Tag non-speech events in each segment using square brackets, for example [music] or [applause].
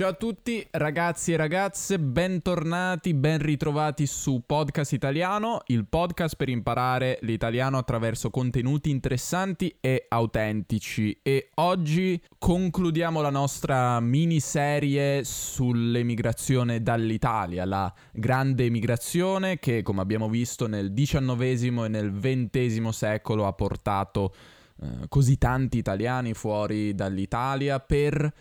Ciao a tutti ragazzi e ragazze, bentornati, ben ritrovati su Podcast Italiano, il podcast per imparare l'italiano attraverso contenuti interessanti e autentici. E oggi concludiamo la nostra miniserie sull'emigrazione dall'Italia, la grande emigrazione che come abbiamo visto nel XIX e nel XX secolo ha portato eh, così tanti italiani fuori dall'Italia per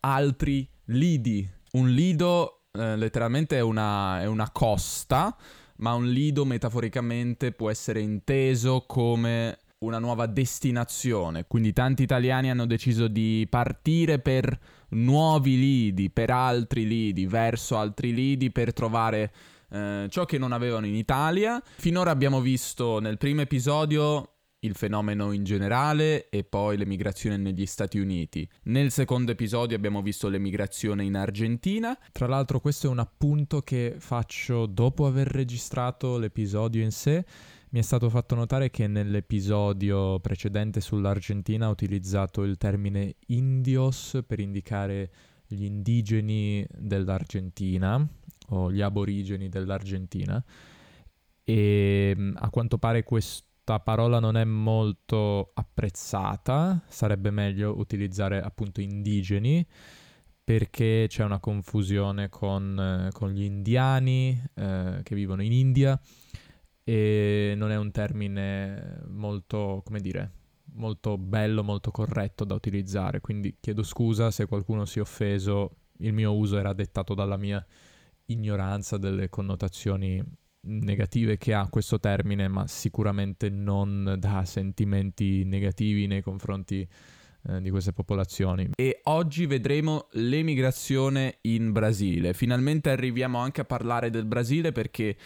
altri lidi. Un lido eh, letteralmente è una, è una costa, ma un lido metaforicamente può essere inteso come una nuova destinazione. Quindi tanti italiani hanno deciso di partire per nuovi lidi, per altri lidi, verso altri lidi per trovare eh, ciò che non avevano in Italia. Finora abbiamo visto nel primo episodio il fenomeno in generale e poi l'emigrazione negli Stati Uniti. Nel secondo episodio abbiamo visto l'emigrazione in Argentina. Tra l'altro questo è un appunto che faccio dopo aver registrato l'episodio in sé. Mi è stato fatto notare che nell'episodio precedente sull'Argentina ho utilizzato il termine indios per indicare gli indigeni dell'Argentina o gli aborigeni dell'Argentina e a quanto pare questo questa parola non è molto apprezzata, sarebbe meglio utilizzare appunto indigeni perché c'è una confusione con, eh, con gli indiani eh, che vivono in India e non è un termine molto, come dire, molto bello, molto corretto da utilizzare, quindi chiedo scusa se qualcuno si è offeso, il mio uso era dettato dalla mia ignoranza delle connotazioni negative che ha questo termine, ma sicuramente non da sentimenti negativi nei confronti eh, di queste popolazioni. E oggi vedremo l'emigrazione in Brasile. Finalmente arriviamo anche a parlare del Brasile perché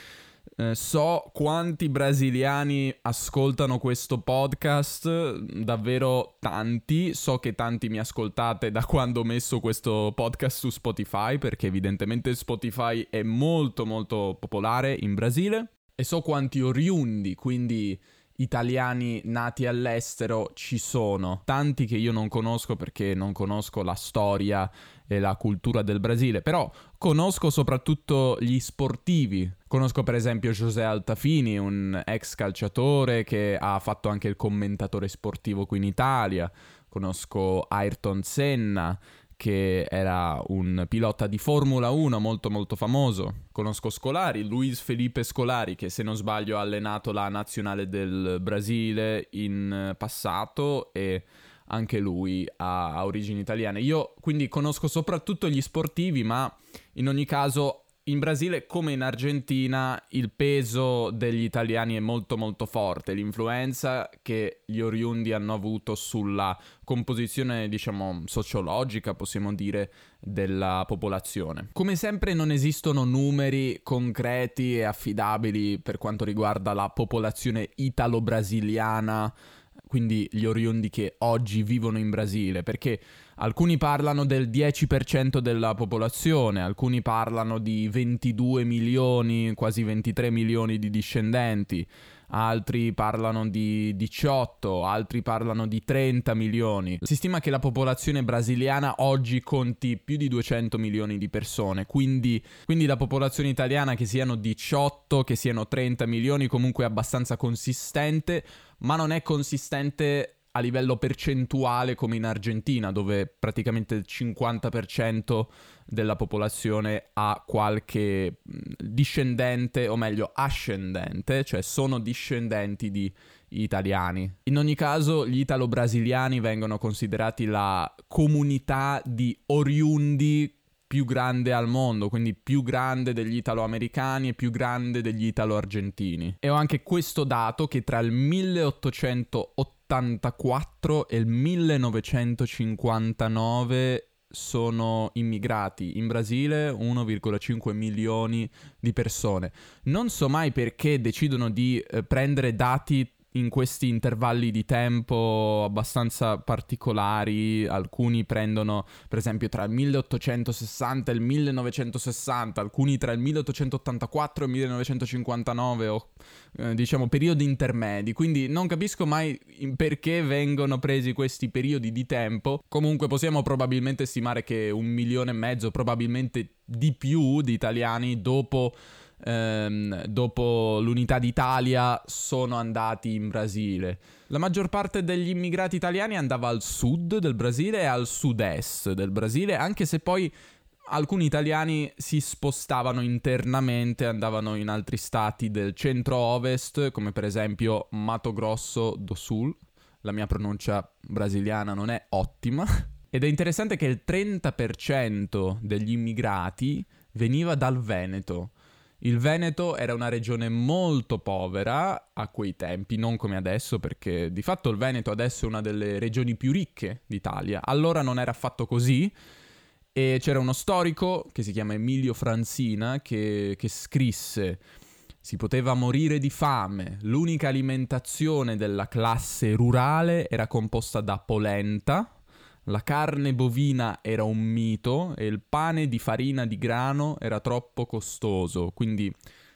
eh, so quanti brasiliani ascoltano questo podcast, davvero tanti. So che tanti mi ascoltate da quando ho messo questo podcast su Spotify, perché evidentemente Spotify è molto molto popolare in Brasile. E so quanti oriundi, quindi italiani nati all'estero ci sono, tanti che io non conosco perché non conosco la storia e la cultura del Brasile, però conosco soprattutto gli sportivi. Conosco per esempio José Altafini, un ex calciatore che ha fatto anche il commentatore sportivo qui in Italia. Conosco Ayrton Senna, che era un pilota di Formula 1 molto molto famoso. Conosco Scolari, Luis Felipe Scolari, che se non sbaglio ha allenato la nazionale del Brasile in passato e anche lui ha, origini italiane. Io quindi conosco soprattutto gli sportivi, ma in ogni caso in Brasile come in Argentina il peso degli italiani è molto molto forte, l'influenza che gli oriundi hanno avuto sulla composizione diciamo sociologica possiamo dire della popolazione. Come sempre non esistono numeri concreti e affidabili per quanto riguarda la popolazione italo-brasiliana quindi gli oriundi che oggi vivono in Brasile, perché alcuni parlano del 10% della popolazione, alcuni parlano di 22 milioni, quasi 23 milioni di discendenti, altri parlano di 18, altri parlano di 30 milioni. Si stima che la popolazione brasiliana oggi conti più di 200 milioni di persone, quindi, quindi la popolazione italiana che siano 18, che siano 30 milioni comunque è abbastanza consistente, ma non è consistente a livello percentuale come in Argentina, dove praticamente il 50% della popolazione ha qualche discendente, o meglio ascendente, cioè sono discendenti di italiani. In ogni caso, gli italo-brasiliani vengono considerati la comunità di oriundi più grande al mondo, quindi più grande degli italo-americani e più grande degli italo-argentini. E ho anche questo dato che tra il 1884 e il 1959 sono immigrati in Brasile 1,5 milioni di persone. Non so mai perché decidono di eh, prendere dati in questi intervalli di tempo abbastanza particolari, alcuni prendono per esempio tra il 1860 e il 1960, alcuni tra il 1884 e il 1959 o eh, diciamo periodi intermedi, quindi non capisco mai perché vengono presi questi periodi di tempo, comunque possiamo probabilmente stimare che un milione e mezzo, probabilmente di più di italiani dopo ehm, dopo l'unità d'Italia sono andati in Brasile. La maggior parte degli immigrati italiani andava al sud del Brasile e al sud-est del Brasile, anche se poi alcuni italiani si spostavano internamente, andavano in altri stati del centro-ovest, come per esempio Mato Grosso do Sul. La mia pronuncia brasiliana non è ottima. [laughs] Ed è interessante che il 30% degli immigrati veniva dal Veneto. Il Veneto era una regione molto povera a quei tempi, non come adesso, perché di fatto il Veneto adesso è una delle regioni più ricche d'Italia. Allora non era affatto così. E c'era uno storico che si chiama Emilio Franzina che, che scrisse si poteva morire di fame, l'unica alimentazione della classe rurale era composta da polenta, la carne bovina era un mito e il pane di farina di grano era troppo costoso, quindi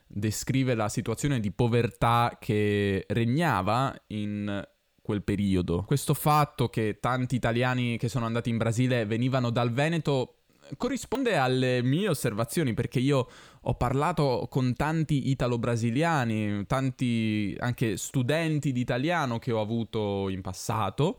descrive la situazione di povertà che regnava in quel periodo. Questo fatto che tanti italiani che sono andati in Brasile venivano dal Veneto corrisponde alle mie osservazioni perché io ho parlato con tanti italo-brasiliani, tanti anche studenti di italiano che ho avuto in passato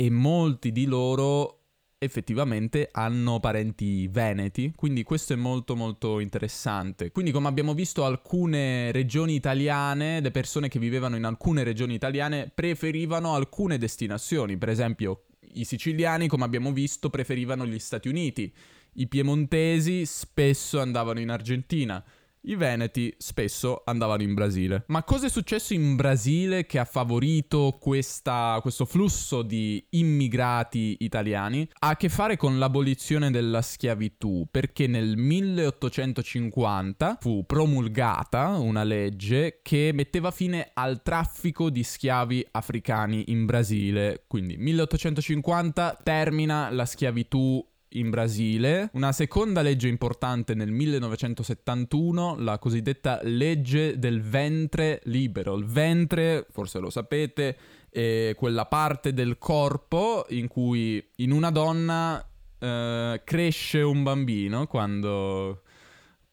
e molti di loro effettivamente hanno parenti veneti, quindi questo è molto molto interessante. Quindi come abbiamo visto alcune regioni italiane, le persone che vivevano in alcune regioni italiane preferivano alcune destinazioni, per esempio i siciliani come abbiamo visto preferivano gli Stati Uniti, i piemontesi spesso andavano in Argentina, i veneti spesso andavano in Brasile. Ma cosa è successo in Brasile che ha favorito questa, questo flusso di immigrati italiani? Ha a che fare con l'abolizione della schiavitù, perché nel 1850 fu promulgata una legge che metteva fine al traffico di schiavi africani in Brasile. Quindi 1850 termina la schiavitù in Brasile, una seconda legge importante nel 1971, la cosiddetta legge del ventre libero. Il ventre, forse lo sapete, è quella parte del corpo in cui in una donna eh, cresce un bambino quando,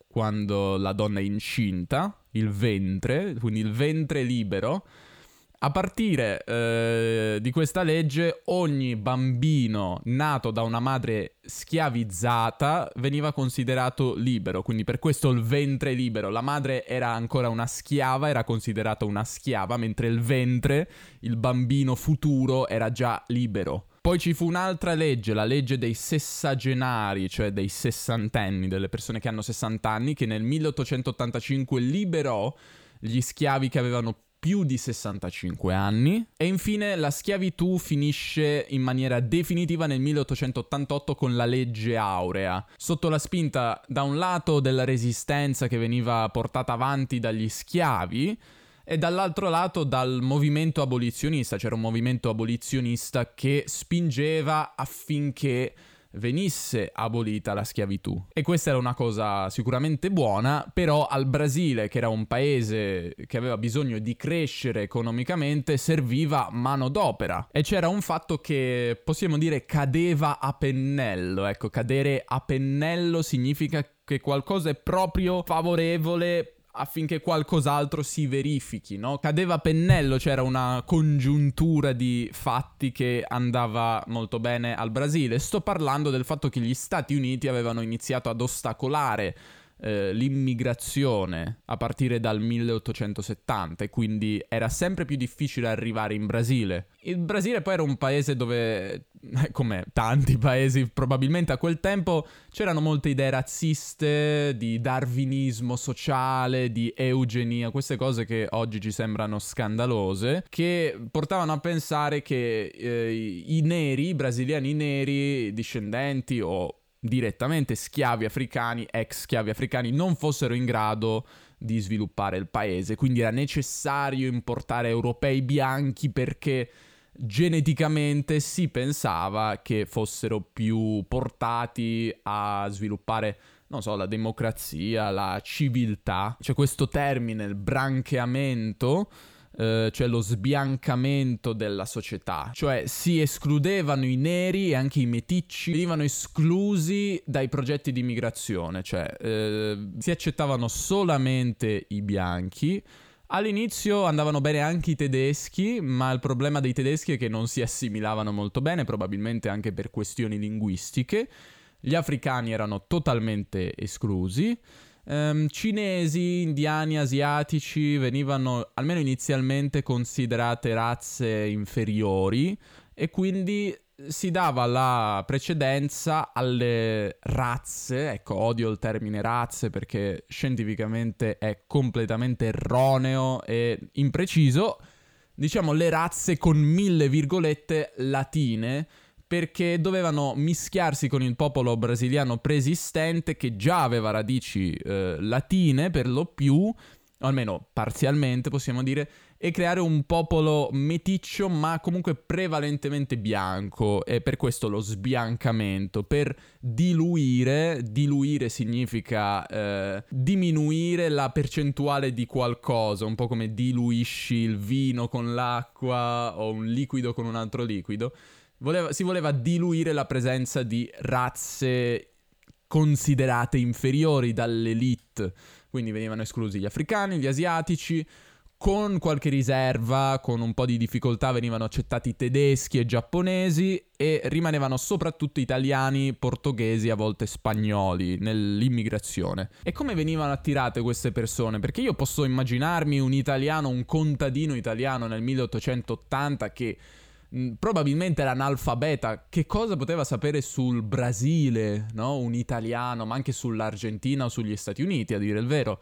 quando la donna è incinta, il ventre, quindi il ventre libero. A partire eh, di questa legge, ogni bambino nato da una madre schiavizzata veniva considerato libero, quindi per questo il ventre libero. La madre era ancora una schiava, era considerata una schiava, mentre il ventre, il bambino futuro, era già libero. Poi ci fu un'altra legge, la legge dei sessagenari, cioè dei sessantenni, delle persone che hanno 60 anni, che nel 1885 liberò gli schiavi che avevano più di 65 anni. E infine la schiavitù finisce in maniera definitiva nel 1888 con la legge aurea, sotto la spinta da un lato della resistenza che veniva portata avanti dagli schiavi e dall'altro lato dal movimento abolizionista, c'era un movimento abolizionista che spingeva affinché venisse abolita la schiavitù. E questa era una cosa sicuramente buona, però al Brasile, che era un paese che aveva bisogno di crescere economicamente, serviva manodopera. E c'era un fatto che possiamo dire cadeva a pennello. Ecco, cadere a pennello significa che qualcosa è proprio favorevole affinché qualcos'altro si verifichi, no? Cadeva pennello, c'era una congiuntura di fatti che andava molto bene al Brasile. Sto parlando del fatto che gli Stati Uniti avevano iniziato ad ostacolare eh, l'immigrazione a partire dal 1870 e quindi era sempre più difficile arrivare in Brasile. Il Brasile poi era un paese dove, eh, come tanti paesi probabilmente a quel tempo, c'erano molte idee razziste, di darwinismo sociale, di eugenia, queste cose che oggi ci sembrano scandalose, che portavano a pensare che eh, i neri, i brasiliani neri, discendenti o direttamente schiavi africani, ex schiavi africani, non fossero in grado di sviluppare il paese. Quindi era necessario importare europei bianchi perché geneticamente si pensava che fossero più portati a sviluppare non so, la democrazia, la civiltà. C'è questo termine, il brancheamento, eh, cioè lo sbiancamento della società. Cioè si escludevano i neri e anche i meticci, venivano esclusi dai progetti di migrazione, cioè eh, si accettavano solamente i bianchi. All'inizio andavano bene anche i tedeschi, ma il problema dei tedeschi è che non si assimilavano molto bene, probabilmente anche per questioni linguistiche. Gli africani erano totalmente esclusi. Um, cinesi, indiani, asiatici venivano almeno inizialmente considerate razze inferiori e quindi si dava la precedenza alle razze, ecco odio il termine razze perché scientificamente è completamente erroneo e impreciso, diciamo le razze con mille virgolette latine perché dovevano mischiarsi con il popolo brasiliano preesistente che già aveva radici eh, latine per lo più, o almeno parzialmente possiamo dire, e creare un popolo meticcio ma comunque prevalentemente bianco e per questo lo sbiancamento, per diluire, diluire significa eh, diminuire la percentuale di qualcosa, un po' come diluisci il vino con l'acqua o un liquido con un altro liquido. Voleva, si voleva diluire la presenza di razze considerate inferiori dall'elite, quindi venivano esclusi gli africani, gli asiatici, con qualche riserva, con un po' di difficoltà venivano accettati tedeschi e giapponesi e rimanevano soprattutto italiani, portoghesi, a volte spagnoli nell'immigrazione. E come venivano attirate queste persone? Perché io posso immaginarmi un italiano, un contadino italiano nel 1880 che probabilmente era analfabeta, che cosa poteva sapere sul Brasile, no? Un italiano, ma anche sull'Argentina o sugli Stati Uniti, a dire il vero.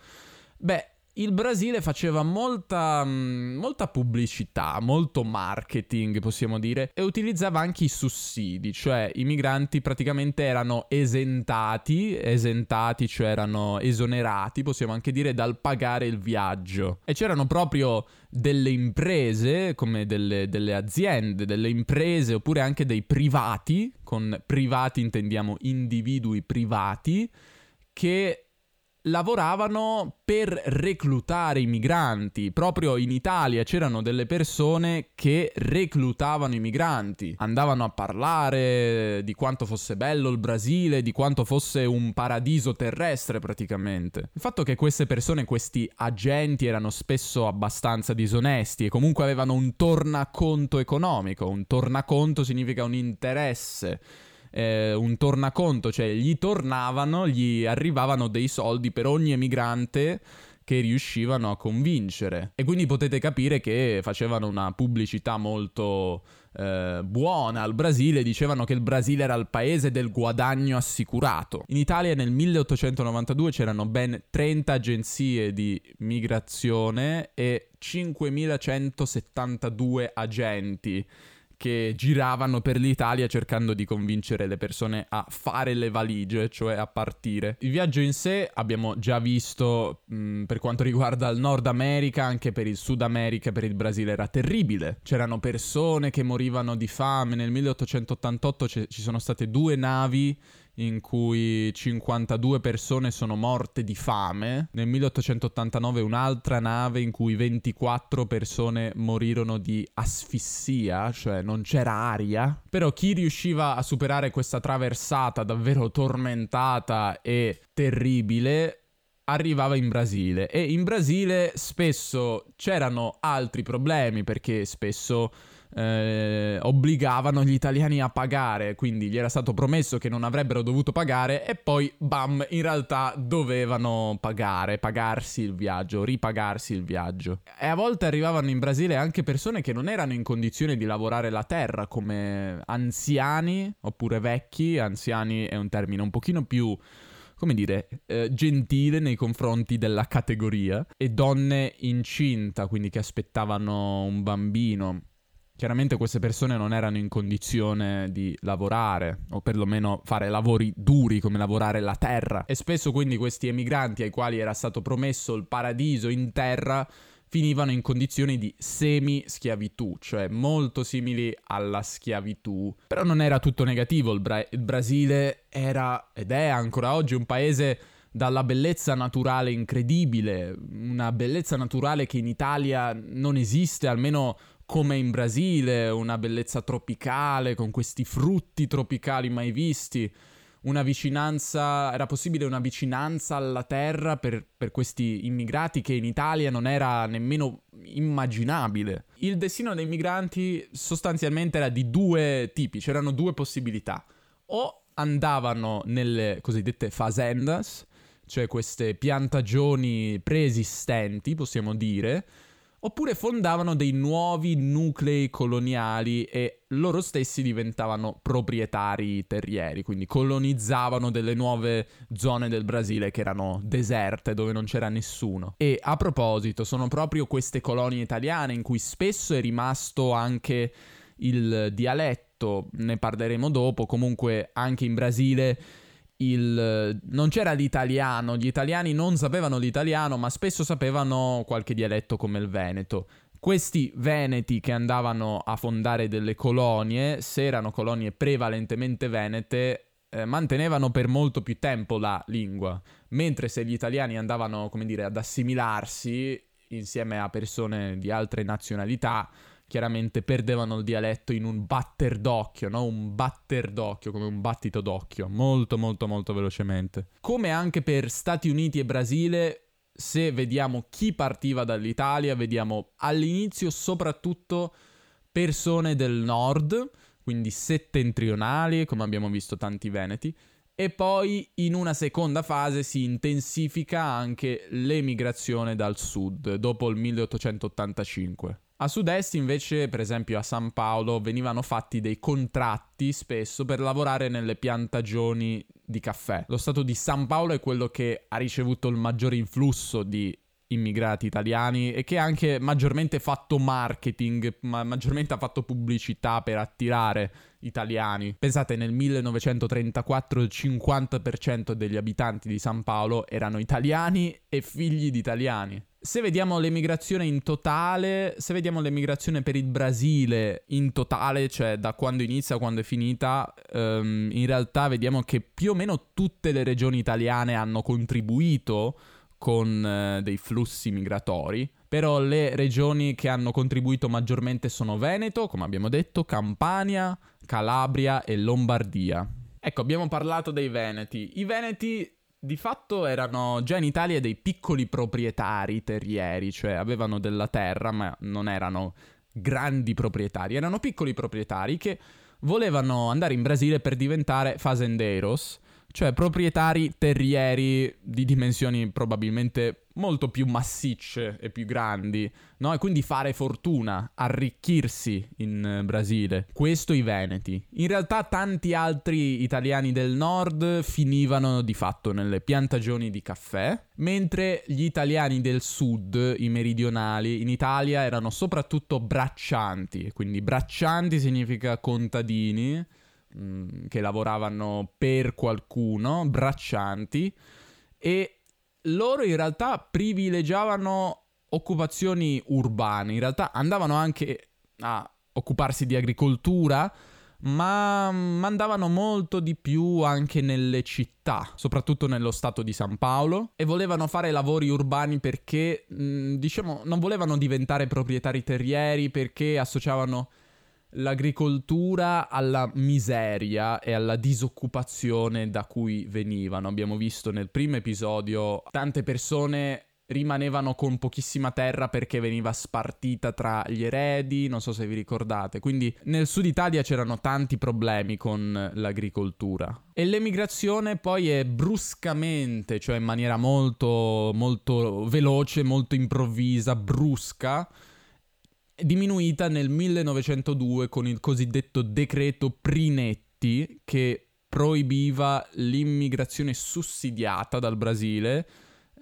Beh, il Brasile faceva molta, mm, molta, pubblicità, molto marketing, possiamo dire, e utilizzava anche i sussidi, cioè i migranti praticamente erano esentati, esentati, cioè erano esonerati, possiamo anche dire, dal pagare il viaggio. E c'erano proprio delle imprese, come delle, delle aziende, delle imprese, oppure anche dei privati, con privati intendiamo individui privati, che lavoravano per reclutare i migranti. Proprio in Italia c'erano delle persone che reclutavano i migranti, andavano a parlare di quanto fosse bello il Brasile, di quanto fosse un paradiso terrestre praticamente. Il fatto che queste persone, questi agenti erano spesso abbastanza disonesti e comunque avevano un tornaconto economico, un tornaconto significa un interesse eh, un tornaconto, cioè gli tornavano, gli arrivavano dei soldi per ogni emigrante che riuscivano a convincere. E quindi potete capire che facevano una pubblicità molto eh, buona al Brasile, dicevano che il Brasile era il paese del guadagno assicurato. In Italia nel 1892 c'erano ben 30 agenzie di migrazione e 5172 agenti che giravano per l'Italia cercando di convincere le persone a fare le valigie, cioè a partire. Il viaggio in sé abbiamo già visto mh, mm, per quanto riguarda il Nord America, anche per il Sud America, per il Brasile era terribile. C'erano persone che morivano di fame. Nel 1888 c- ci sono state due navi in cui 52 persone sono morte di fame. Nel 1889 un'altra nave in cui 24 persone morirono di asfissia, cioè non c'era aria. Però chi riusciva a superare questa traversata davvero tormentata e terribile arrivava in Brasile e in Brasile spesso c'erano altri problemi perché spesso eh, obbligavano gli italiani a pagare, quindi gli era stato promesso che non avrebbero dovuto pagare e poi bam, in realtà dovevano pagare, pagarsi il viaggio, ripagarsi il viaggio. E a volte arrivavano in Brasile anche persone che non erano in condizione di lavorare la terra, come anziani oppure vecchi, anziani è un termine un pochino più come dire, eh, gentile nei confronti della categoria e donne incinta, quindi che aspettavano un bambino Chiaramente queste persone non erano in condizione di lavorare, o perlomeno fare lavori duri come lavorare la terra. E spesso quindi questi emigranti ai quali era stato promesso il paradiso in terra finivano in condizioni di semi-schiavitù, cioè molto simili alla schiavitù. Però non era tutto negativo, il, Bra- il Brasile era ed è ancora oggi un paese dalla bellezza naturale incredibile, una bellezza naturale che in Italia non esiste, almeno come in Brasile, una bellezza tropicale con questi frutti tropicali mai visti, una vicinanza, era possibile una vicinanza alla terra per, per questi immigrati che in Italia non era nemmeno immaginabile. Il destino dei migranti sostanzialmente era di due tipi, c'erano due possibilità. O andavano nelle cosiddette fazendas, cioè queste piantagioni preesistenti, possiamo dire, oppure fondavano dei nuovi nuclei coloniali e loro stessi diventavano proprietari terrieri, quindi colonizzavano delle nuove zone del Brasile che erano deserte, dove non c'era nessuno. E a proposito, sono proprio queste colonie italiane in cui spesso è rimasto anche il dialetto, ne parleremo dopo, comunque anche in Brasile il, non c'era l'italiano, gli italiani non sapevano l'italiano, ma spesso sapevano qualche dialetto come il veneto. Questi veneti che andavano a fondare delle colonie, se erano colonie prevalentemente venete, eh, mantenevano per molto più tempo la lingua, mentre se gli italiani andavano, come dire, ad assimilarsi insieme a persone di altre nazionalità, chiaramente perdevano il dialetto in un batter d'occhio, no? Un batter d'occhio, come un battito d'occhio, molto molto molto velocemente. Come anche per Stati Uniti e Brasile, se vediamo chi partiva dall'Italia, vediamo all'inizio soprattutto persone del nord, quindi settentrionali, come abbiamo visto tanti veneti, e poi in una seconda fase si intensifica anche l'emigrazione dal sud, dopo il 1885. A sud-est invece, per esempio a San Paolo, venivano fatti dei contratti spesso per lavorare nelle piantagioni di caffè. Lo stato di San Paolo è quello che ha ricevuto il maggiore influsso di immigrati italiani e che ha anche maggiormente fatto marketing, ma maggiormente ha fatto pubblicità per attirare italiani. Pensate, nel 1934 il 50% degli abitanti di San Paolo erano italiani e figli di italiani. Se vediamo l'emigrazione in totale, se vediamo l'emigrazione per il Brasile in totale, cioè da quando inizia a quando è finita, um, in realtà vediamo che più o meno tutte le regioni italiane hanno contribuito con uh, dei flussi migratori. Però le regioni che hanno contribuito maggiormente sono Veneto, come abbiamo detto, Campania, Calabria e Lombardia. Ecco, abbiamo parlato dei Veneti. I Veneti di fatto erano già in Italia dei piccoli proprietari terrieri, cioè avevano della terra, ma non erano grandi proprietari, erano piccoli proprietari che volevano andare in Brasile per diventare fazenderos, cioè proprietari terrieri di dimensioni probabilmente molto più massicce e più grandi, no? E quindi fare fortuna, arricchirsi in eh, Brasile. Questo i Veneti. In realtà tanti altri italiani del nord finivano di fatto nelle piantagioni di caffè, mentre gli italiani del sud, i meridionali, in Italia erano soprattutto braccianti, quindi braccianti significa contadini mm, che lavoravano per qualcuno, braccianti, e loro in realtà privilegiavano occupazioni urbane, in realtà andavano anche a occuparsi di agricoltura, ma andavano molto di più anche nelle città, soprattutto nello stato di San Paolo, e volevano fare lavori urbani perché, diciamo, non volevano diventare proprietari terrieri perché associavano l'agricoltura alla miseria e alla disoccupazione da cui venivano. Abbiamo visto nel primo episodio tante persone rimanevano con pochissima terra perché veniva spartita tra gli eredi, non so se vi ricordate. Quindi nel sud Italia c'erano tanti problemi con l'agricoltura. E l'emigrazione poi è bruscamente, cioè in maniera molto molto veloce, molto improvvisa, brusca diminuita nel 1902 con il cosiddetto decreto Prinetti che proibiva l'immigrazione sussidiata dal Brasile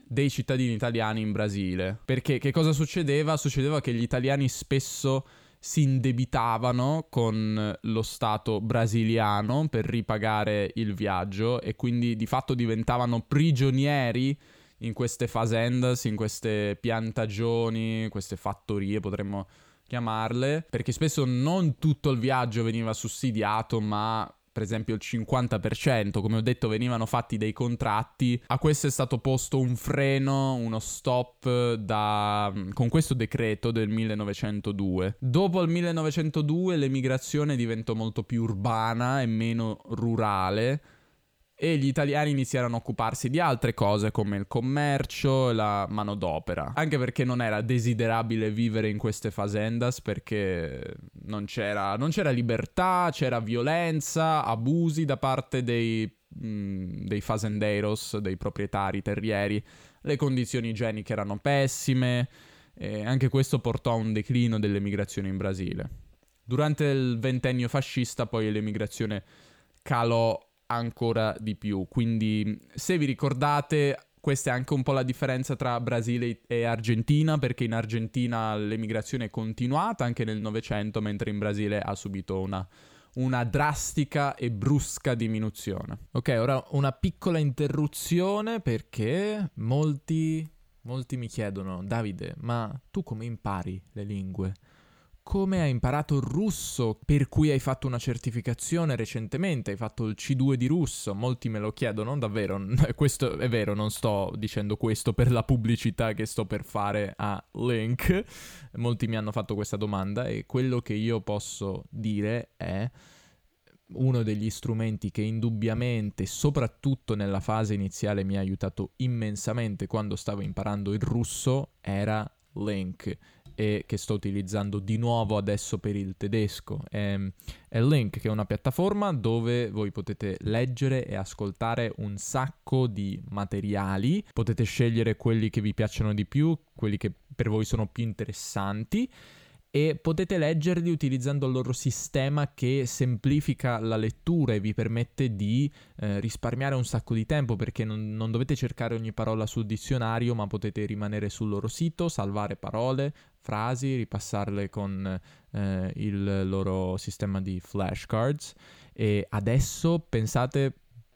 dei cittadini italiani in Brasile. Perché che cosa succedeva? Succedeva che gli italiani spesso si indebitavano con lo Stato brasiliano per ripagare il viaggio e quindi di fatto diventavano prigionieri in queste fazendas, in queste piantagioni, queste fattorie potremmo chiamarle, perché spesso non tutto il viaggio veniva sussidiato, ma per esempio il 50%, come ho detto venivano fatti dei contratti, a questo è stato posto un freno, uno stop da, con questo decreto del 1902. Dopo il 1902 l'emigrazione diventò molto più urbana e meno rurale e gli italiani iniziarono a occuparsi di altre cose come il commercio e la manodopera, anche perché non era desiderabile vivere in queste fazendas perché non c'era, non c'era libertà, c'era violenza, abusi da parte dei, mh, dei fazendeiros, dei proprietari terrieri, le condizioni igieniche erano pessime e anche questo portò a un declino dell'emigrazione in Brasile. Durante il ventennio fascista poi l'emigrazione calò ancora di più. Quindi se vi ricordate questa è anche un po' la differenza tra Brasile e Argentina, perché in Argentina l'emigrazione è continuata anche nel Novecento, mentre in Brasile ha subito una, una, drastica e brusca diminuzione. Ok, ora una piccola interruzione perché molti, molti mi chiedono, Davide, ma tu come impari le lingue? Come hai imparato il russo, per cui hai fatto una certificazione recentemente, hai fatto il C2 di russo, molti me lo chiedono, davvero, [laughs] questo è vero, non sto dicendo questo per la pubblicità che sto per fare a Link, molti mi hanno fatto questa domanda e quello che io posso dire è uno degli strumenti che indubbiamente, soprattutto nella fase iniziale, mi ha aiutato immensamente quando stavo imparando il russo era Link e che sto utilizzando di nuovo adesso per il tedesco. È, è Link che è una piattaforma dove voi potete leggere e ascoltare un sacco di materiali, potete scegliere quelli che vi piacciono di più, quelli che per voi sono più interessanti e potete leggerli utilizzando il loro sistema che semplifica la lettura e vi permette di eh, risparmiare un sacco di tempo perché non, non, dovete cercare ogni parola sul dizionario ma potete rimanere sul loro sito, salvare parole, frasi, ripassarle con eh, il loro sistema di flashcards. E adesso pensate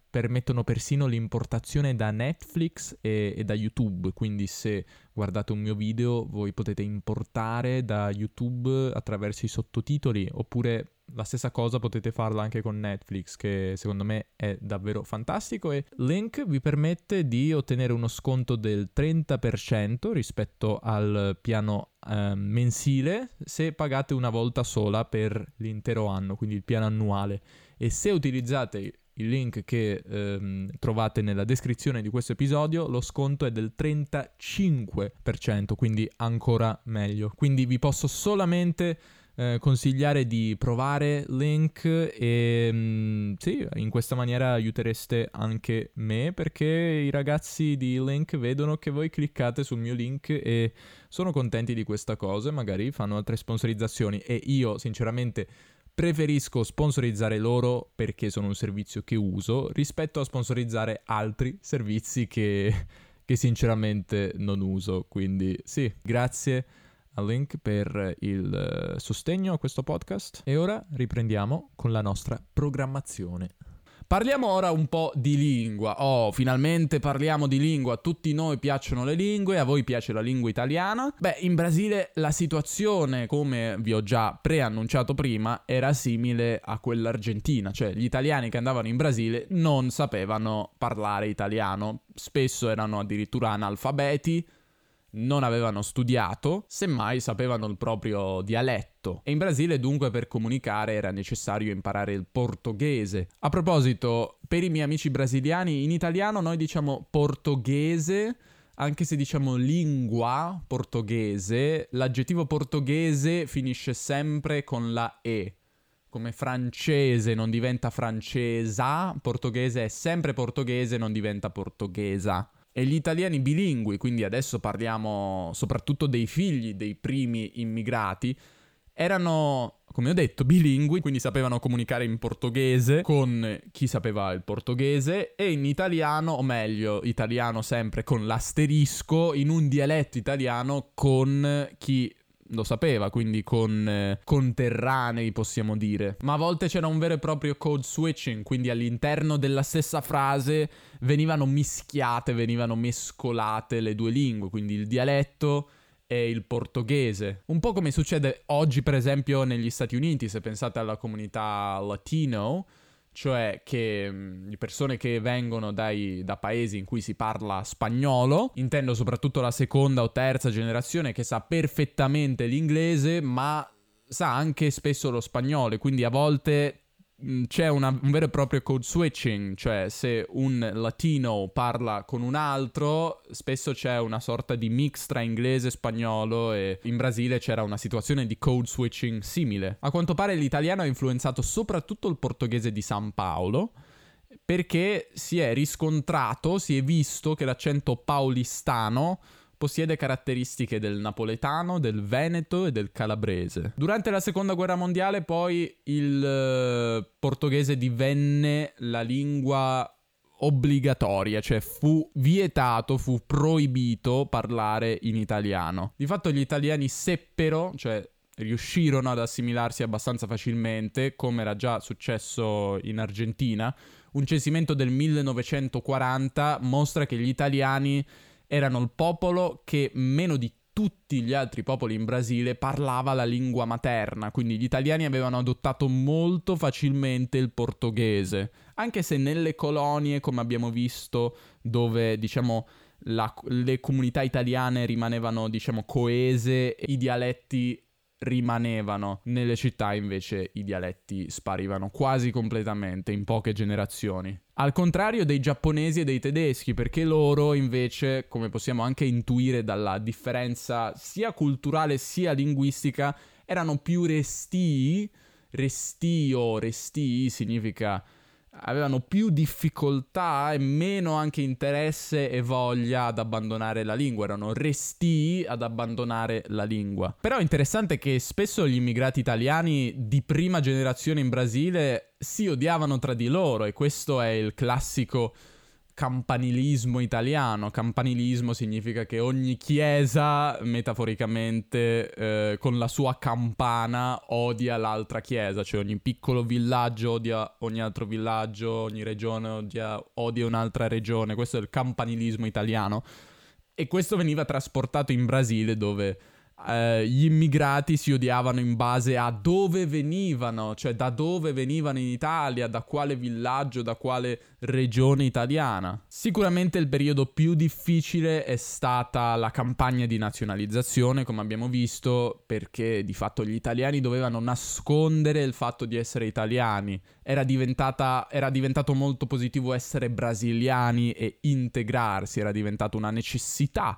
permettono persino l'importazione da Netflix e, e, da YouTube, quindi se guardate un mio video voi potete importare da YouTube attraverso i sottotitoli oppure la stessa cosa potete farla anche con Netflix che secondo me è davvero fantastico e Link vi permette di ottenere uno sconto del 30% rispetto al piano eh, mensile se pagate una volta sola per l'intero anno, quindi il piano annuale. E se utilizzate il link che ehm, trovate nella descrizione di questo episodio, lo sconto è del 35%, quindi ancora meglio. Quindi vi posso solamente eh, consigliare di provare Link e mh, mm, sì, in questa maniera aiutereste anche me perché i ragazzi di Link vedono che voi cliccate sul mio link e sono contenti di questa cosa, magari fanno altre sponsorizzazioni e io sinceramente preferisco sponsorizzare loro perché sono un servizio che uso rispetto a sponsorizzare altri servizi che, che sinceramente non uso. Quindi sì, grazie a Link per il eh, sostegno a questo podcast e ora riprendiamo con la nostra programmazione. Parliamo ora un po' di lingua. Oh, finalmente parliamo di lingua. A tutti noi piacciono le lingue, a voi piace la lingua italiana. Beh, in Brasile la situazione, come vi ho già preannunciato prima, era simile a quella argentina, cioè gli italiani che andavano in Brasile non sapevano parlare italiano, spesso erano addirittura analfabeti non avevano studiato, semmai sapevano il proprio dialetto. E in Brasile dunque per comunicare era necessario imparare il portoghese. A proposito, per i miei amici brasiliani, in italiano noi diciamo portoghese, anche se diciamo lingua portoghese, l'aggettivo portoghese finisce sempre con la E. Come francese non diventa francesa, portoghese è sempre portoghese, non diventa portoghesa e gli italiani bilingui, quindi adesso parliamo soprattutto dei figli dei primi immigrati, erano, come ho detto, bilingui, quindi sapevano comunicare in portoghese con chi sapeva il portoghese e in italiano, o meglio, italiano sempre con l'asterisco, in un dialetto italiano con chi lo sapeva, quindi con eh, conterranei possiamo dire. Ma a volte c'era un vero e proprio code switching, quindi all'interno della stessa frase venivano mischiate, venivano mescolate le due lingue, quindi il dialetto e il portoghese. Un po' come succede oggi, per esempio, negli Stati Uniti, se pensate alla comunità latino cioè che mh, persone che vengono dai, da paesi in cui si parla spagnolo, intendo soprattutto la seconda o terza generazione che sa perfettamente l'inglese, ma sa anche spesso lo spagnolo, quindi a volte c'è una, un vero e proprio code switching, cioè se un latino parla con un altro, spesso c'è una sorta di mix tra inglese e spagnolo e in Brasile c'era una situazione di code switching simile. A quanto pare l'italiano ha influenzato soprattutto il portoghese di San Paolo perché si è riscontrato, si è visto che l'accento paulistano possiede caratteristiche del napoletano, del veneto e del calabrese. Durante la seconda guerra mondiale poi il uh, portoghese divenne la lingua obbligatoria, cioè fu vietato, fu proibito parlare in italiano. Di fatto gli italiani seppero, cioè riuscirono ad assimilarsi abbastanza facilmente, come era già successo in Argentina. Un censimento del 1940 mostra che gli italiani erano il popolo che meno di tutti gli altri popoli in Brasile parlava la lingua materna, quindi gli italiani avevano adottato molto facilmente il portoghese, anche se nelle colonie, come abbiamo visto, dove diciamo la, le comunità italiane rimanevano diciamo coese, i dialetti rimanevano, nelle città invece i dialetti sparivano quasi completamente in poche generazioni. Al contrario dei giapponesi e dei tedeschi, perché loro invece, come possiamo anche intuire dalla differenza sia culturale sia linguistica, erano più restii. Restio, restii significa avevano più difficoltà e meno anche interesse e voglia ad abbandonare la lingua, erano restii ad abbandonare la lingua. Però è interessante che spesso gli immigrati italiani di prima generazione in Brasile si odiavano tra di loro e questo è il classico campanilismo italiano. Campanilismo significa che ogni chiesa, metaforicamente, eh, con la sua campana odia l'altra chiesa, cioè ogni piccolo villaggio odia ogni altro villaggio, ogni regione odia, odia un'altra regione. Questo è il campanilismo italiano. E questo veniva trasportato in Brasile dove eh, gli immigrati si odiavano in base a dove venivano, cioè da dove venivano in Italia, da quale villaggio, da quale regione italiana. Sicuramente il periodo più difficile è stata la campagna di nazionalizzazione, come abbiamo visto, perché di fatto gli italiani dovevano nascondere il fatto di essere italiani. Era, era diventato molto positivo essere brasiliani e integrarsi, era diventata una necessità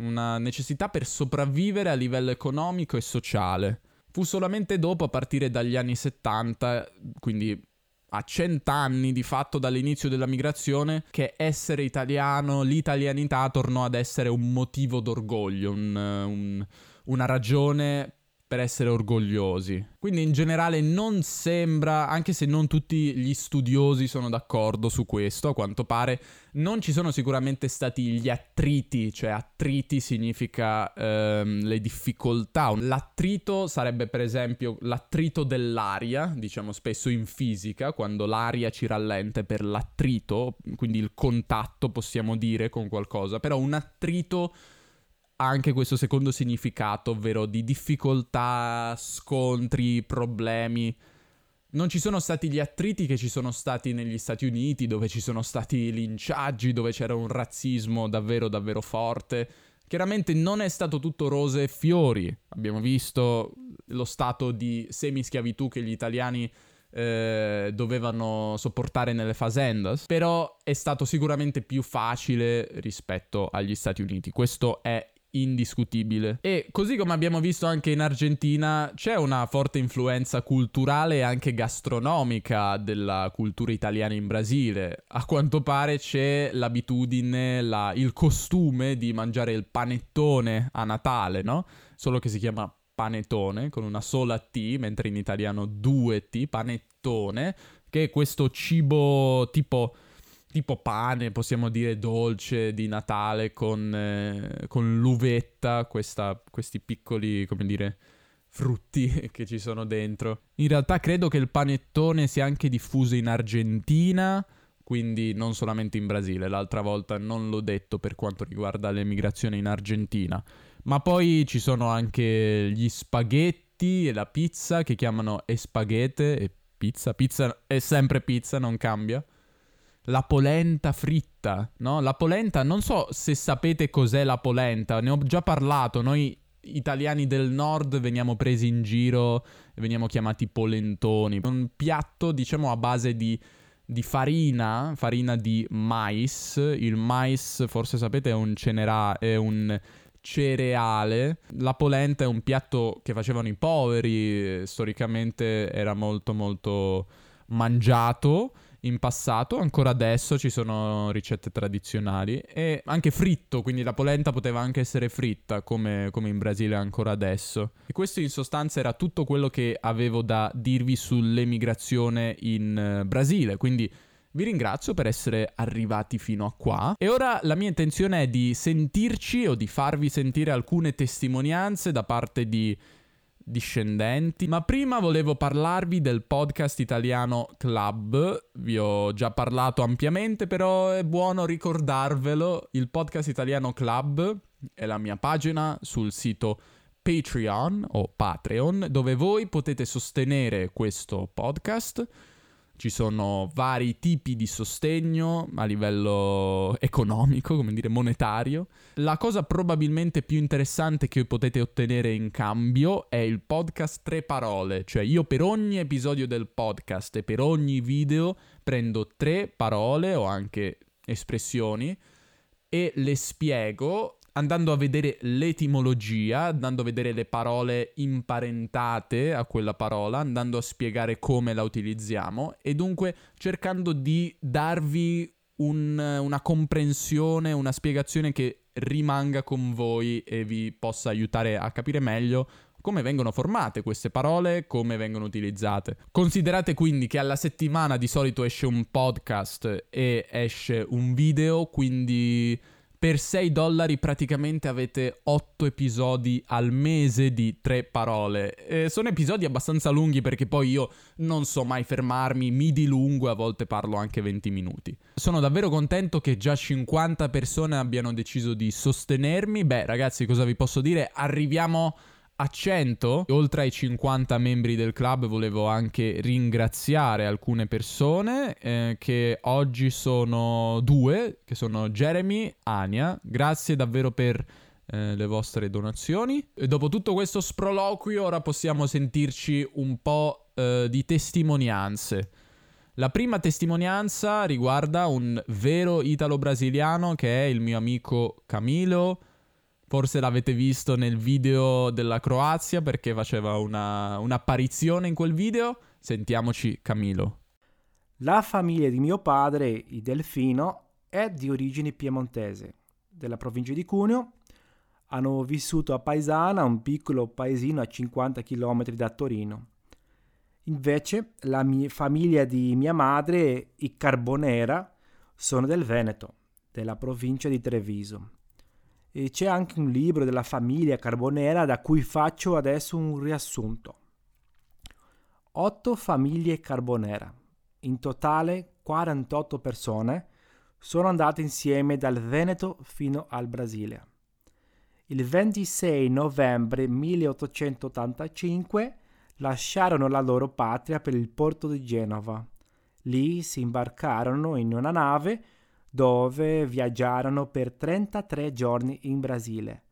una necessità per sopravvivere a livello economico e sociale. Fu solamente dopo, a partire dagli anni 70, quindi a cent'anni di fatto dall'inizio della migrazione, che essere italiano, l'italianità tornò ad essere un motivo d'orgoglio, un, un, una ragione per essere orgogliosi. Quindi in generale non sembra, anche se non tutti gli studiosi sono d'accordo su questo, a quanto pare non ci sono sicuramente stati gli attriti, cioè attriti significa ehm, le difficoltà. L'attrito sarebbe per esempio l'attrito dell'aria, diciamo spesso in fisica, quando l'aria ci rallenta per l'attrito, quindi il contatto possiamo dire con qualcosa, però un attrito anche questo secondo significato, ovvero di difficoltà, scontri, problemi. Non ci sono stati gli attriti che ci sono stati negli Stati Uniti, dove ci sono stati linciaggi, dove c'era un razzismo davvero davvero forte. Chiaramente non è stato tutto rose e fiori. Abbiamo visto lo stato di semischiavitù che gli italiani eh, dovevano sopportare nelle fazendas, però è stato sicuramente più facile rispetto agli Stati Uniti. Questo è indiscutibile. E così come abbiamo visto anche in Argentina, c'è una forte influenza culturale e anche gastronomica della cultura italiana in Brasile. A quanto pare c'è l'abitudine, la, il costume di mangiare il panettone a Natale, no? Solo che si chiama panettone con una sola T, mentre in italiano due T, panettone, che è questo cibo tipo tipo pane, possiamo dire dolce di Natale con, eh, con l'uvetta, questa, questi piccoli, come dire, frutti [laughs] che ci sono dentro. In realtà credo che il panettone sia anche diffuso in Argentina, quindi non solamente in Brasile. L'altra volta non l'ho detto per quanto riguarda l'emigrazione in Argentina. Ma poi ci sono anche gli spaghetti e la pizza che chiamano espaghete e pizza. Pizza è sempre pizza, non cambia la polenta fritta, no? La polenta, non so se sapete cos'è la polenta, ne ho già parlato, noi italiani del nord veniamo presi in giro veniamo chiamati polentoni. Un piatto, diciamo, a base di, di farina, farina di mais. Il mais, forse sapete, è un, cenera- è un cereale. La polenta è un piatto che facevano i poveri, storicamente era molto molto mangiato in passato, ancora adesso ci sono ricette tradizionali e anche fritto, quindi la polenta poteva anche essere fritta come, come, in Brasile ancora adesso. E questo in sostanza era tutto quello che avevo da dirvi sull'emigrazione in uh, Brasile, quindi vi ringrazio per essere arrivati fino a qua e ora la mia intenzione è di sentirci o di farvi sentire alcune testimonianze da parte di discendenti. Ma prima volevo parlarvi del podcast italiano Club. Vi ho già parlato ampiamente, però è buono ricordarvelo. Il podcast italiano Club è la mia pagina sul sito Patreon o Patreon, dove voi potete sostenere questo podcast ci sono vari tipi di sostegno a livello economico, come dire monetario. La cosa probabilmente più interessante che potete ottenere in cambio è il podcast Tre Parole, cioè io per ogni episodio del podcast e per ogni video prendo tre parole o anche espressioni e le spiego andando a vedere l'etimologia, andando a vedere le parole imparentate a quella parola, andando a spiegare come la utilizziamo e dunque cercando di darvi un, una comprensione, una spiegazione che rimanga con voi e vi possa aiutare a capire meglio come vengono formate queste parole, come vengono utilizzate. Considerate quindi che alla settimana di solito esce un podcast e esce un video, quindi per 6 dollari praticamente avete 8 episodi al mese di 3 parole. Eh, sono episodi abbastanza lunghi perché poi io non so mai fermarmi, mi dilungo e a volte parlo anche 20 minuti. Sono davvero contento che già 50 persone abbiano deciso di sostenermi. Beh ragazzi cosa vi posso dire? Arriviamo a 100, oltre ai 50 membri del club, volevo anche ringraziare alcune persone eh, che oggi sono due, che sono Jeremy, e Ania. Grazie davvero per eh, le vostre donazioni. E dopo tutto questo sproloquio, ora possiamo sentirci un po' eh, di testimonianze. La prima testimonianza riguarda un vero italo-brasiliano che è il mio amico Camilo Forse l'avete visto nel video della Croazia perché faceva una, un'apparizione in quel video. Sentiamoci Camilo. La famiglia di mio padre, i Delfino, è di origini piemontese, della provincia di Cuneo. Hanno vissuto a Paesana, un piccolo paesino a 50 km da Torino. Invece la mia famiglia di mia madre, i Carbonera, sono del Veneto, della provincia di Treviso. E c'è anche un libro della famiglia Carbonera da cui faccio adesso un riassunto. Otto famiglie Carbonera, in totale 48 persone, sono andate insieme dal Veneto fino al Brasile. Il 26 novembre 1885 lasciarono la loro patria per il porto di Genova. Lì si imbarcarono in una nave dove viaggiarono per 33 giorni in Brasile.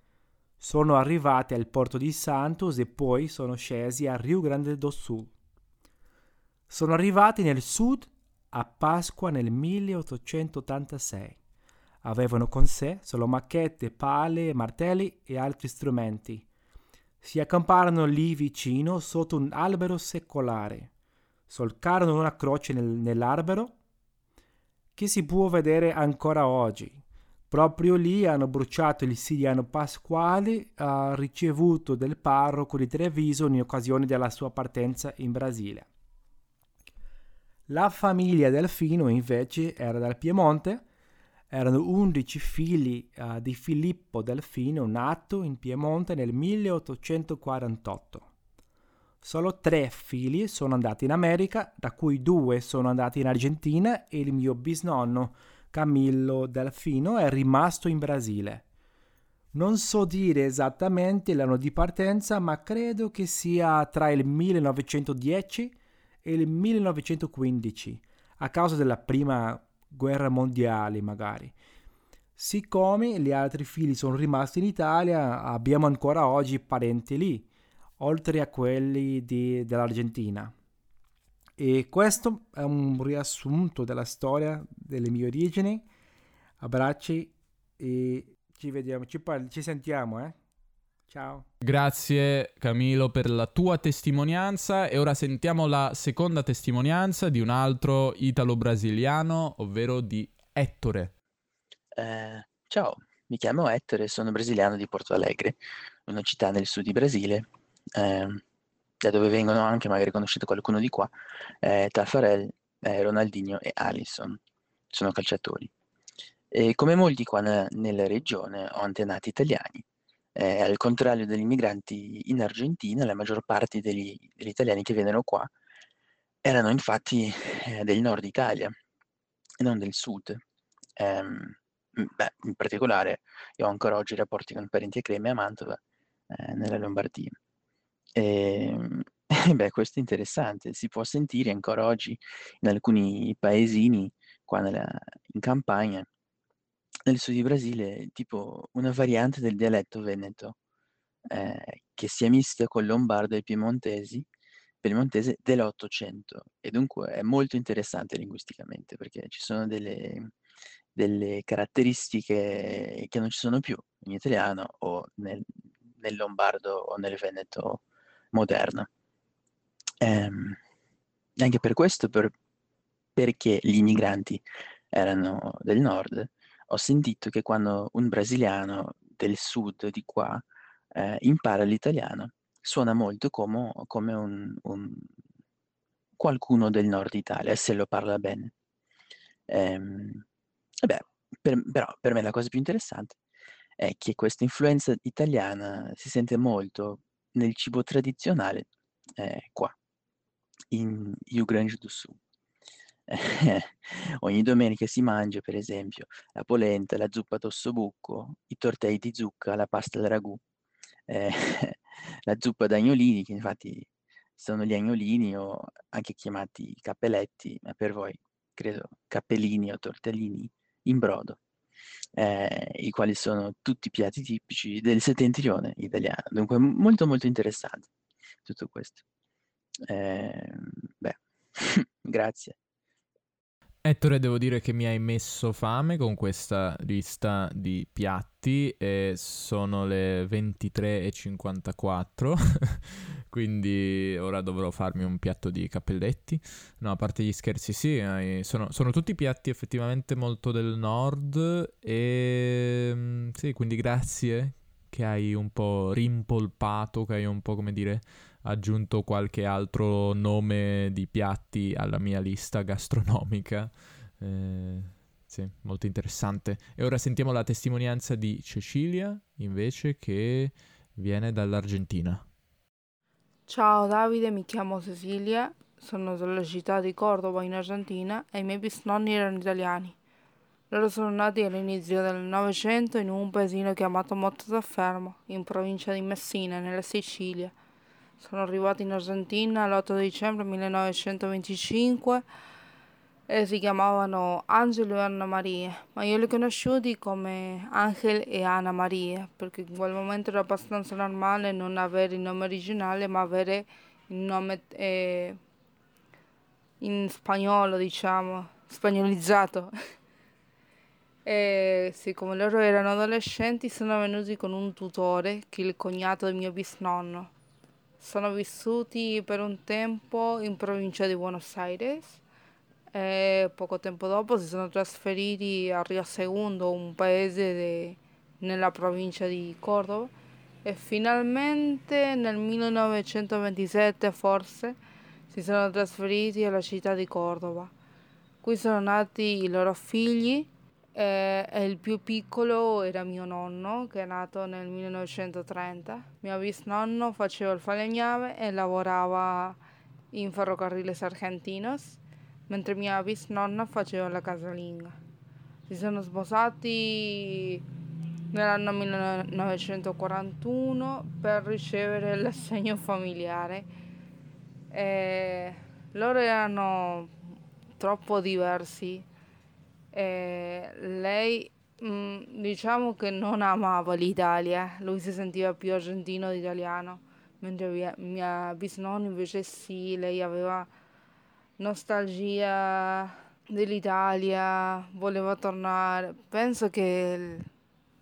Sono arrivati al porto di Santos e poi sono scesi a Rio Grande do Sul. Sono arrivati nel sud a Pasqua nel 1886. Avevano con sé solo macchette, pale, martelli e altri strumenti. Si accamparono lì vicino sotto un albero secolare. Solcarono una croce nel, nell'albero che si può vedere ancora oggi. Proprio lì hanno bruciato il Siriano Pasquale ha ricevuto del parroco di Treviso in occasione della sua partenza in Brasile. La famiglia Delfino invece era dal Piemonte, erano 11 figli uh, di Filippo Delfino nato in Piemonte nel 1848. Solo tre figli sono andati in America, da cui due sono andati in Argentina e il mio bisnonno Camillo Delfino è rimasto in Brasile. Non so dire esattamente l'anno di partenza, ma credo che sia tra il 1910 e il 1915, a causa della prima guerra mondiale magari. Siccome gli altri figli sono rimasti in Italia, abbiamo ancora oggi parenti lì oltre a quelli di, dell'Argentina. E questo è un riassunto della storia delle mie origini. Abbracci e ci vediamo, ci, parli, ci sentiamo, eh? Ciao. Grazie Camilo per la tua testimonianza e ora sentiamo la seconda testimonianza di un altro italo-brasiliano, ovvero di Ettore. Eh, ciao, mi chiamo Ettore, sono brasiliano di Porto Alegre, una città nel sud di Brasile eh, da dove vengono anche, magari conoscete qualcuno di qua, eh, Taffarel, eh, Ronaldinho e Alisson, sono calciatori. E come molti qua nella, nella regione ho antenati italiani. Eh, al contrario degli immigranti in Argentina, la maggior parte degli, degli italiani che vennero qua erano infatti eh, del nord Italia e non del sud. Um, beh, in particolare io ho ancora oggi rapporti con parenti a Creme a Mantova, eh, nella Lombardia. Ehm, [laughs] beh, questo è interessante, si può sentire ancora oggi in alcuni paesini qua nella in campagna, nel sud di Brasile, tipo una variante del dialetto veneto, ehm, che sia mista col lombardo e piemontesi piemontese dell'Ottocento. E dunque è molto interessante linguisticamente perché ci sono delle delle caratteristiche che non ci sono più in italiano o nel nel lombardo o nel veneto moderna. Ehm, anche per questo, per, perché gli immigranti erano del nord, ho sentito che quando un brasiliano del sud di qua eh, impara l'italiano, suona molto come, come un, un, qualcuno del nord Italia, se lo parla bene. Ehm, beh, per, però per me la cosa più interessante è che questa influenza italiana si sente molto nel cibo tradizionale eh, qua, in Rio Grande do Sul. [laughs] ogni domenica si mangia, per esempio, la polenta, la zuppa d'ossobuco, i tortei di zucca, la pasta al ragù, eh, [laughs] la zuppa d'agnolini, che infatti sono gli agnolini o anche chiamati cappelletti, ma per voi credo cappellini o tortellini in brodo eh, i quali sono tutti piatti tipici del settentrione italiano. Dunque molto molto interessante tutto questo. Eh, beh, [laughs] grazie. Ettore, devo dire che mi hai messo fame con questa lista di piatti e sono le 23.54, [laughs] quindi ora dovrò farmi un piatto di cappelletti. No, a parte gli scherzi, sì, sono, sono tutti piatti effettivamente molto del nord e mm, sì, quindi grazie che hai un po' rimpolpato, che hai un po' come dire aggiunto qualche altro nome di piatti alla mia lista gastronomica. Eh, sì, molto interessante. E ora sentiamo la testimonianza di Cecilia, invece, che viene dall'Argentina. Ciao Davide, mi chiamo Cecilia, sono della città di Cordova in Argentina e i miei bisnonni erano italiani. Loro sono nati all'inizio del Novecento in un paesino chiamato Mottozaffermo, in provincia di Messina, nella Sicilia. Sono arrivati in Argentina l'8 dicembre 1925 e si chiamavano Angelo e Anna Maria, ma io li ho conosciuti come Angel e Anna Maria, perché in quel momento era abbastanza normale non avere il nome originale, ma avere il nome eh, in spagnolo, diciamo, spagnolizzato. [laughs] e siccome loro erano adolescenti, sono venuti con un tutore, che è il cognato del mio bisnonno sono vissuti per un tempo in provincia di Buenos Aires e poco tempo dopo si sono trasferiti a Rio Segundo, un paese de, nella provincia di Cordova e finalmente nel 1927 forse si sono trasferiti alla città di Cordova. Qui sono nati i loro figli e, e il più piccolo era mio nonno che è nato nel 1930. Mio bisnonno faceva il falegname e lavorava in ferrocarriles argentinos, mentre mia bisnonna faceva la casalinga. Si sono sposati nell'anno 1941 per ricevere l'assegno familiare. E loro erano troppo diversi. E lei mh, diciamo che non amava l'Italia, lui si sentiva più argentino di italiano, mentre mia, mia bisnonna invece sì, lei aveva nostalgia dell'Italia, voleva tornare. Penso che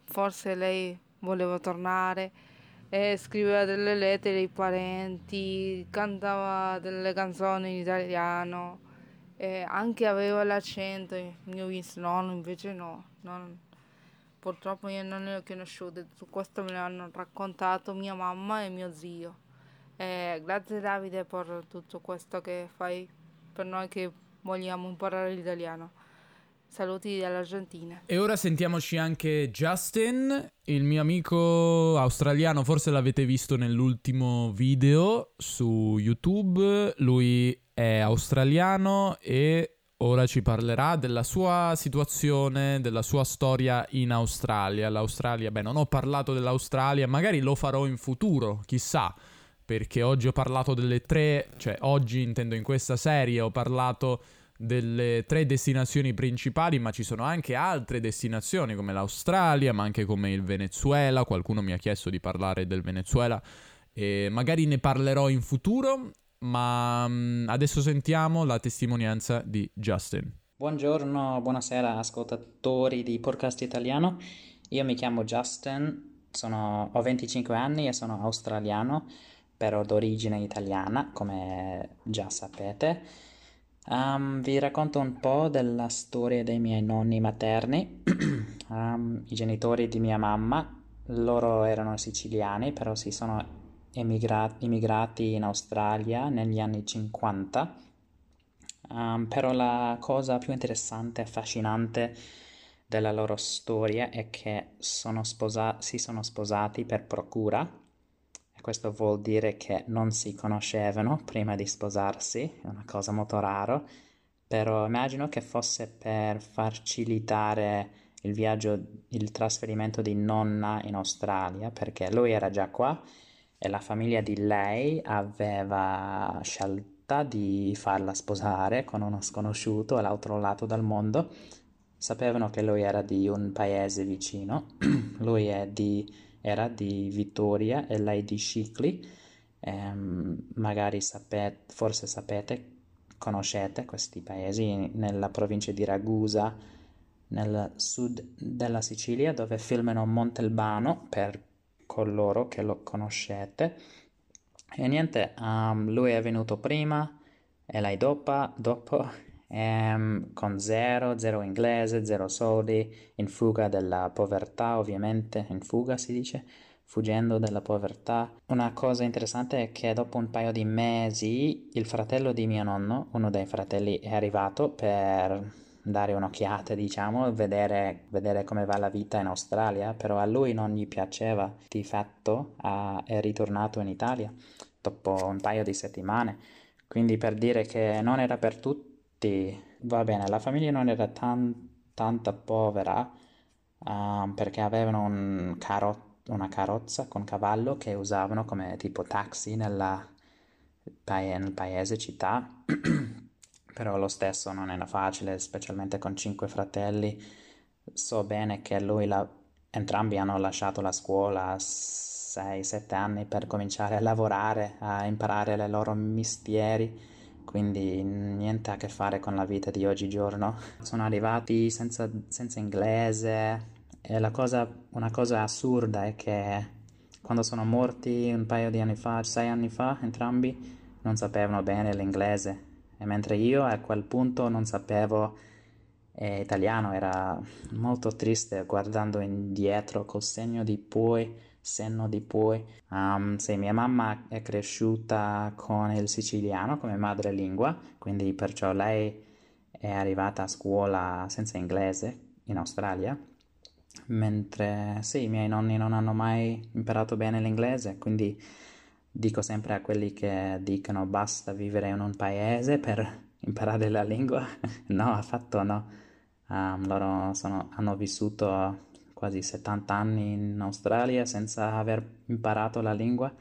forse lei voleva tornare e scriveva delle lettere ai parenti, cantava delle canzoni in italiano e anche aveva l'accento, il mio bisnonno invece no, non, purtroppo io non le ho conosciute, su questo me l'hanno raccontato mia mamma e mio zio. E grazie Davide per tutto questo che fai per noi che vogliamo imparare l'italiano. Saluti dall'Argentina. E ora sentiamoci anche Justin, il mio amico australiano, forse l'avete visto nell'ultimo video su YouTube, lui è australiano e ora ci parlerà della sua situazione, della sua storia in Australia. L'Australia, beh, non ho parlato dell'Australia, magari lo farò in futuro, chissà, perché oggi ho parlato delle tre, cioè oggi intendo in questa serie ho parlato delle tre destinazioni principali, ma ci sono anche altre destinazioni come l'Australia, ma anche come il Venezuela. Qualcuno mi ha chiesto di parlare del Venezuela e magari ne parlerò in futuro, ma mm, adesso sentiamo la testimonianza di Justin. Buongiorno, buonasera ascoltatori di Podcast Italiano. Io mi chiamo Justin, sono, ho 25 anni e sono australiano, però d'origine italiana, come già sapete. Um, vi racconto un po' della storia dei miei nonni materni, um, [clears throat] i genitori di mia mamma. Loro erano siciliani, però si sono emigra- immigrati in Australia negli anni 50. Um, però la cosa più interessante e affascinante della loro storia è che sono sposa- si sono sposati per procura questo vuol dire che non si conoscevano prima di sposarsi, è una cosa molto rara, però immagino che fosse per facilitare il viaggio, il trasferimento di nonna in Australia, perché lui era già qua e la famiglia di lei aveva scelta di farla sposare con uno sconosciuto all'altro lato del mondo. Sapevano che lui era di un paese vicino, [clears throat] lui è di era di Vittoria e lei di Scicli. Ehm, magari sapete, forse sapete, conoscete questi paesi nella provincia di Ragusa, nel sud della Sicilia, dove filmano Montelbano per coloro che lo conoscete. E niente, um, lui è venuto prima e lei dopo, dopo ehm, con zero, zero inglese, zero soldi, in fuga dalla povertà ovviamente, in fuga si dice, fuggendo dalla povertà. Una cosa interessante è che dopo un paio di mesi il fratello di mio nonno, uno dei fratelli, è arrivato per dare un'occhiata, diciamo, vedere, vedere come va la vita in Australia, però a lui non gli piaceva, di fatto uh, è ritornato in Italia dopo un paio di settimane. Quindi per dire che non era per tutti va bene, la famiglia non era tan- tanta povera uh, perché avevano un caro- una carrozza con cavallo che usavano come tipo taxi nella nel paese, città, [clears throat] però lo stesso non era facile, specialmente con cinque fratelli. So bene che lui la- entrambi hanno lasciato la scuola a 6-7 anni per cominciare a lavorare, a imparare le loro mestieri quindi niente a che fare con la vita di oggigiorno. Sono arrivati senza, senza inglese e cosa, una cosa assurda è che quando sono morti un paio di anni fa, sei anni fa, entrambi non sapevano bene l'inglese e mentre io a quel punto non sapevo eh, italiano, era molto triste guardando indietro col segno di poi senno di poi. Um, sì, mia mamma è cresciuta con il siciliano come madrelingua, quindi perciò lei è arrivata a scuola senza inglese in Australia, mentre sì, i miei nonni non hanno mai imparato bene l'inglese, quindi dico sempre a quelli che dicono basta vivere in un paese per [laughs] imparare la lingua, [laughs] no, affatto no. Um, loro sono, hanno vissuto quasi 70 anni in Australia senza aver imparato la lingua,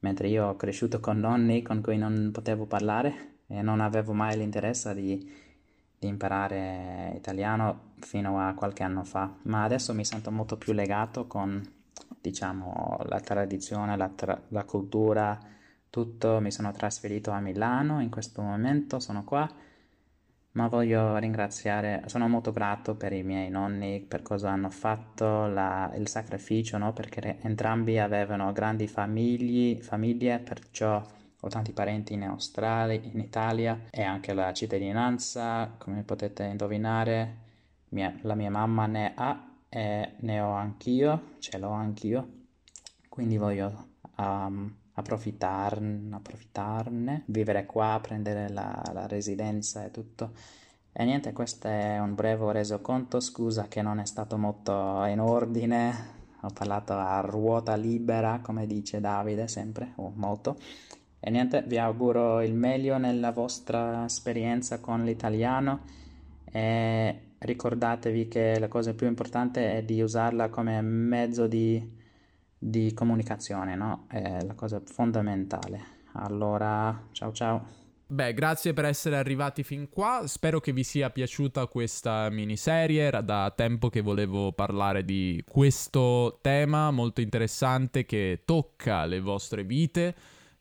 mentre io ho cresciuto con nonni con cui non potevo parlare e non avevo mai l'interesse di, di imparare italiano fino a qualche anno fa. Ma adesso mi sento molto più legato con, diciamo, la tradizione, la, tra- la cultura, tutto. Mi sono trasferito a Milano in questo momento, sono qua ma voglio ringraziare, sono molto grato per i miei nonni, per cosa hanno fatto, la, il sacrificio, no? perché entrambi avevano grandi famiglie, famiglie, perciò ho tanti parenti in Australia, in Italia e anche la cittadinanza, come potete indovinare, mia, la mia mamma ne ha e ne ho anch'io, ce l'ho anch'io, quindi voglio um, approfittarne, approfittarne, vivere qua, prendere la, la residenza e tutto. E niente, questo è un breve resoconto, scusa che non è stato molto in ordine, ho parlato a ruota libera, come dice Davide sempre, o molto. E niente, vi auguro il meglio nella vostra esperienza con l'italiano e ricordatevi che la cosa più importante è di usarla come mezzo di di comunicazione, no? È la cosa fondamentale. Allora, ciao ciao. Beh, grazie per essere arrivati fin qua. Spero che vi sia piaciuta questa miniserie. Era da tempo che volevo parlare di questo tema molto interessante che tocca le vostre vite,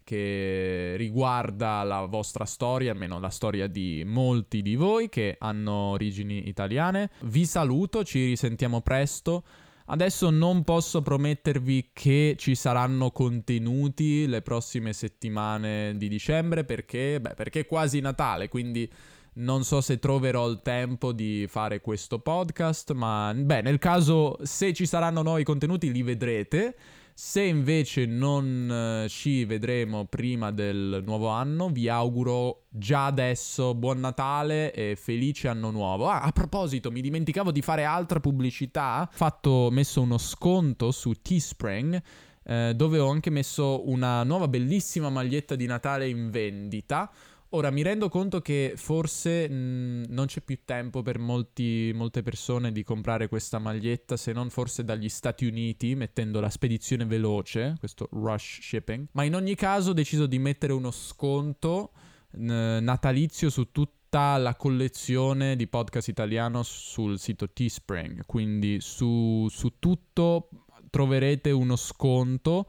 che riguarda la vostra storia, almeno la storia di molti di voi che hanno origini italiane. Vi saluto, ci risentiamo presto. Adesso non posso promettervi che ci saranno contenuti le prossime settimane di dicembre perché, beh, perché è quasi Natale, quindi non so se troverò il tempo di fare questo podcast, ma beh, nel caso se ci saranno nuovi contenuti li vedrete. Se invece non eh, ci vedremo prima del nuovo anno, vi auguro già adesso buon Natale e felice anno nuovo. Ah, a proposito, mi dimenticavo di fare altra pubblicità. Ho fatto, messo uno sconto su Teespring. Eh, dove ho anche messo una nuova bellissima maglietta di Natale in vendita. Ora mi rendo conto che forse mh, non c'è più tempo per molti, molte persone di comprare questa maglietta, se non forse dagli Stati Uniti, mettendo la spedizione veloce, questo rush shipping. Ma in ogni caso ho deciso di mettere uno sconto n- natalizio su tutta la collezione di podcast italiano sul sito Teespring. Quindi su, su tutto troverete uno sconto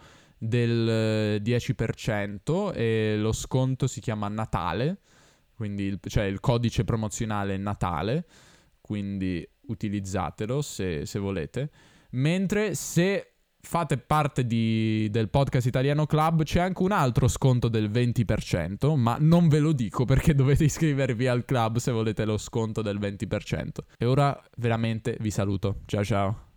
del 10% e lo sconto si chiama Natale, quindi il, cioè il codice promozionale Natale, quindi utilizzatelo se, se volete. Mentre se fate parte di, del podcast Italiano Club c'è anche un altro sconto del 20%, ma non ve lo dico perché [laughs] dovete iscrivervi al club se volete lo sconto del 20%. E ora veramente vi saluto. Ciao ciao.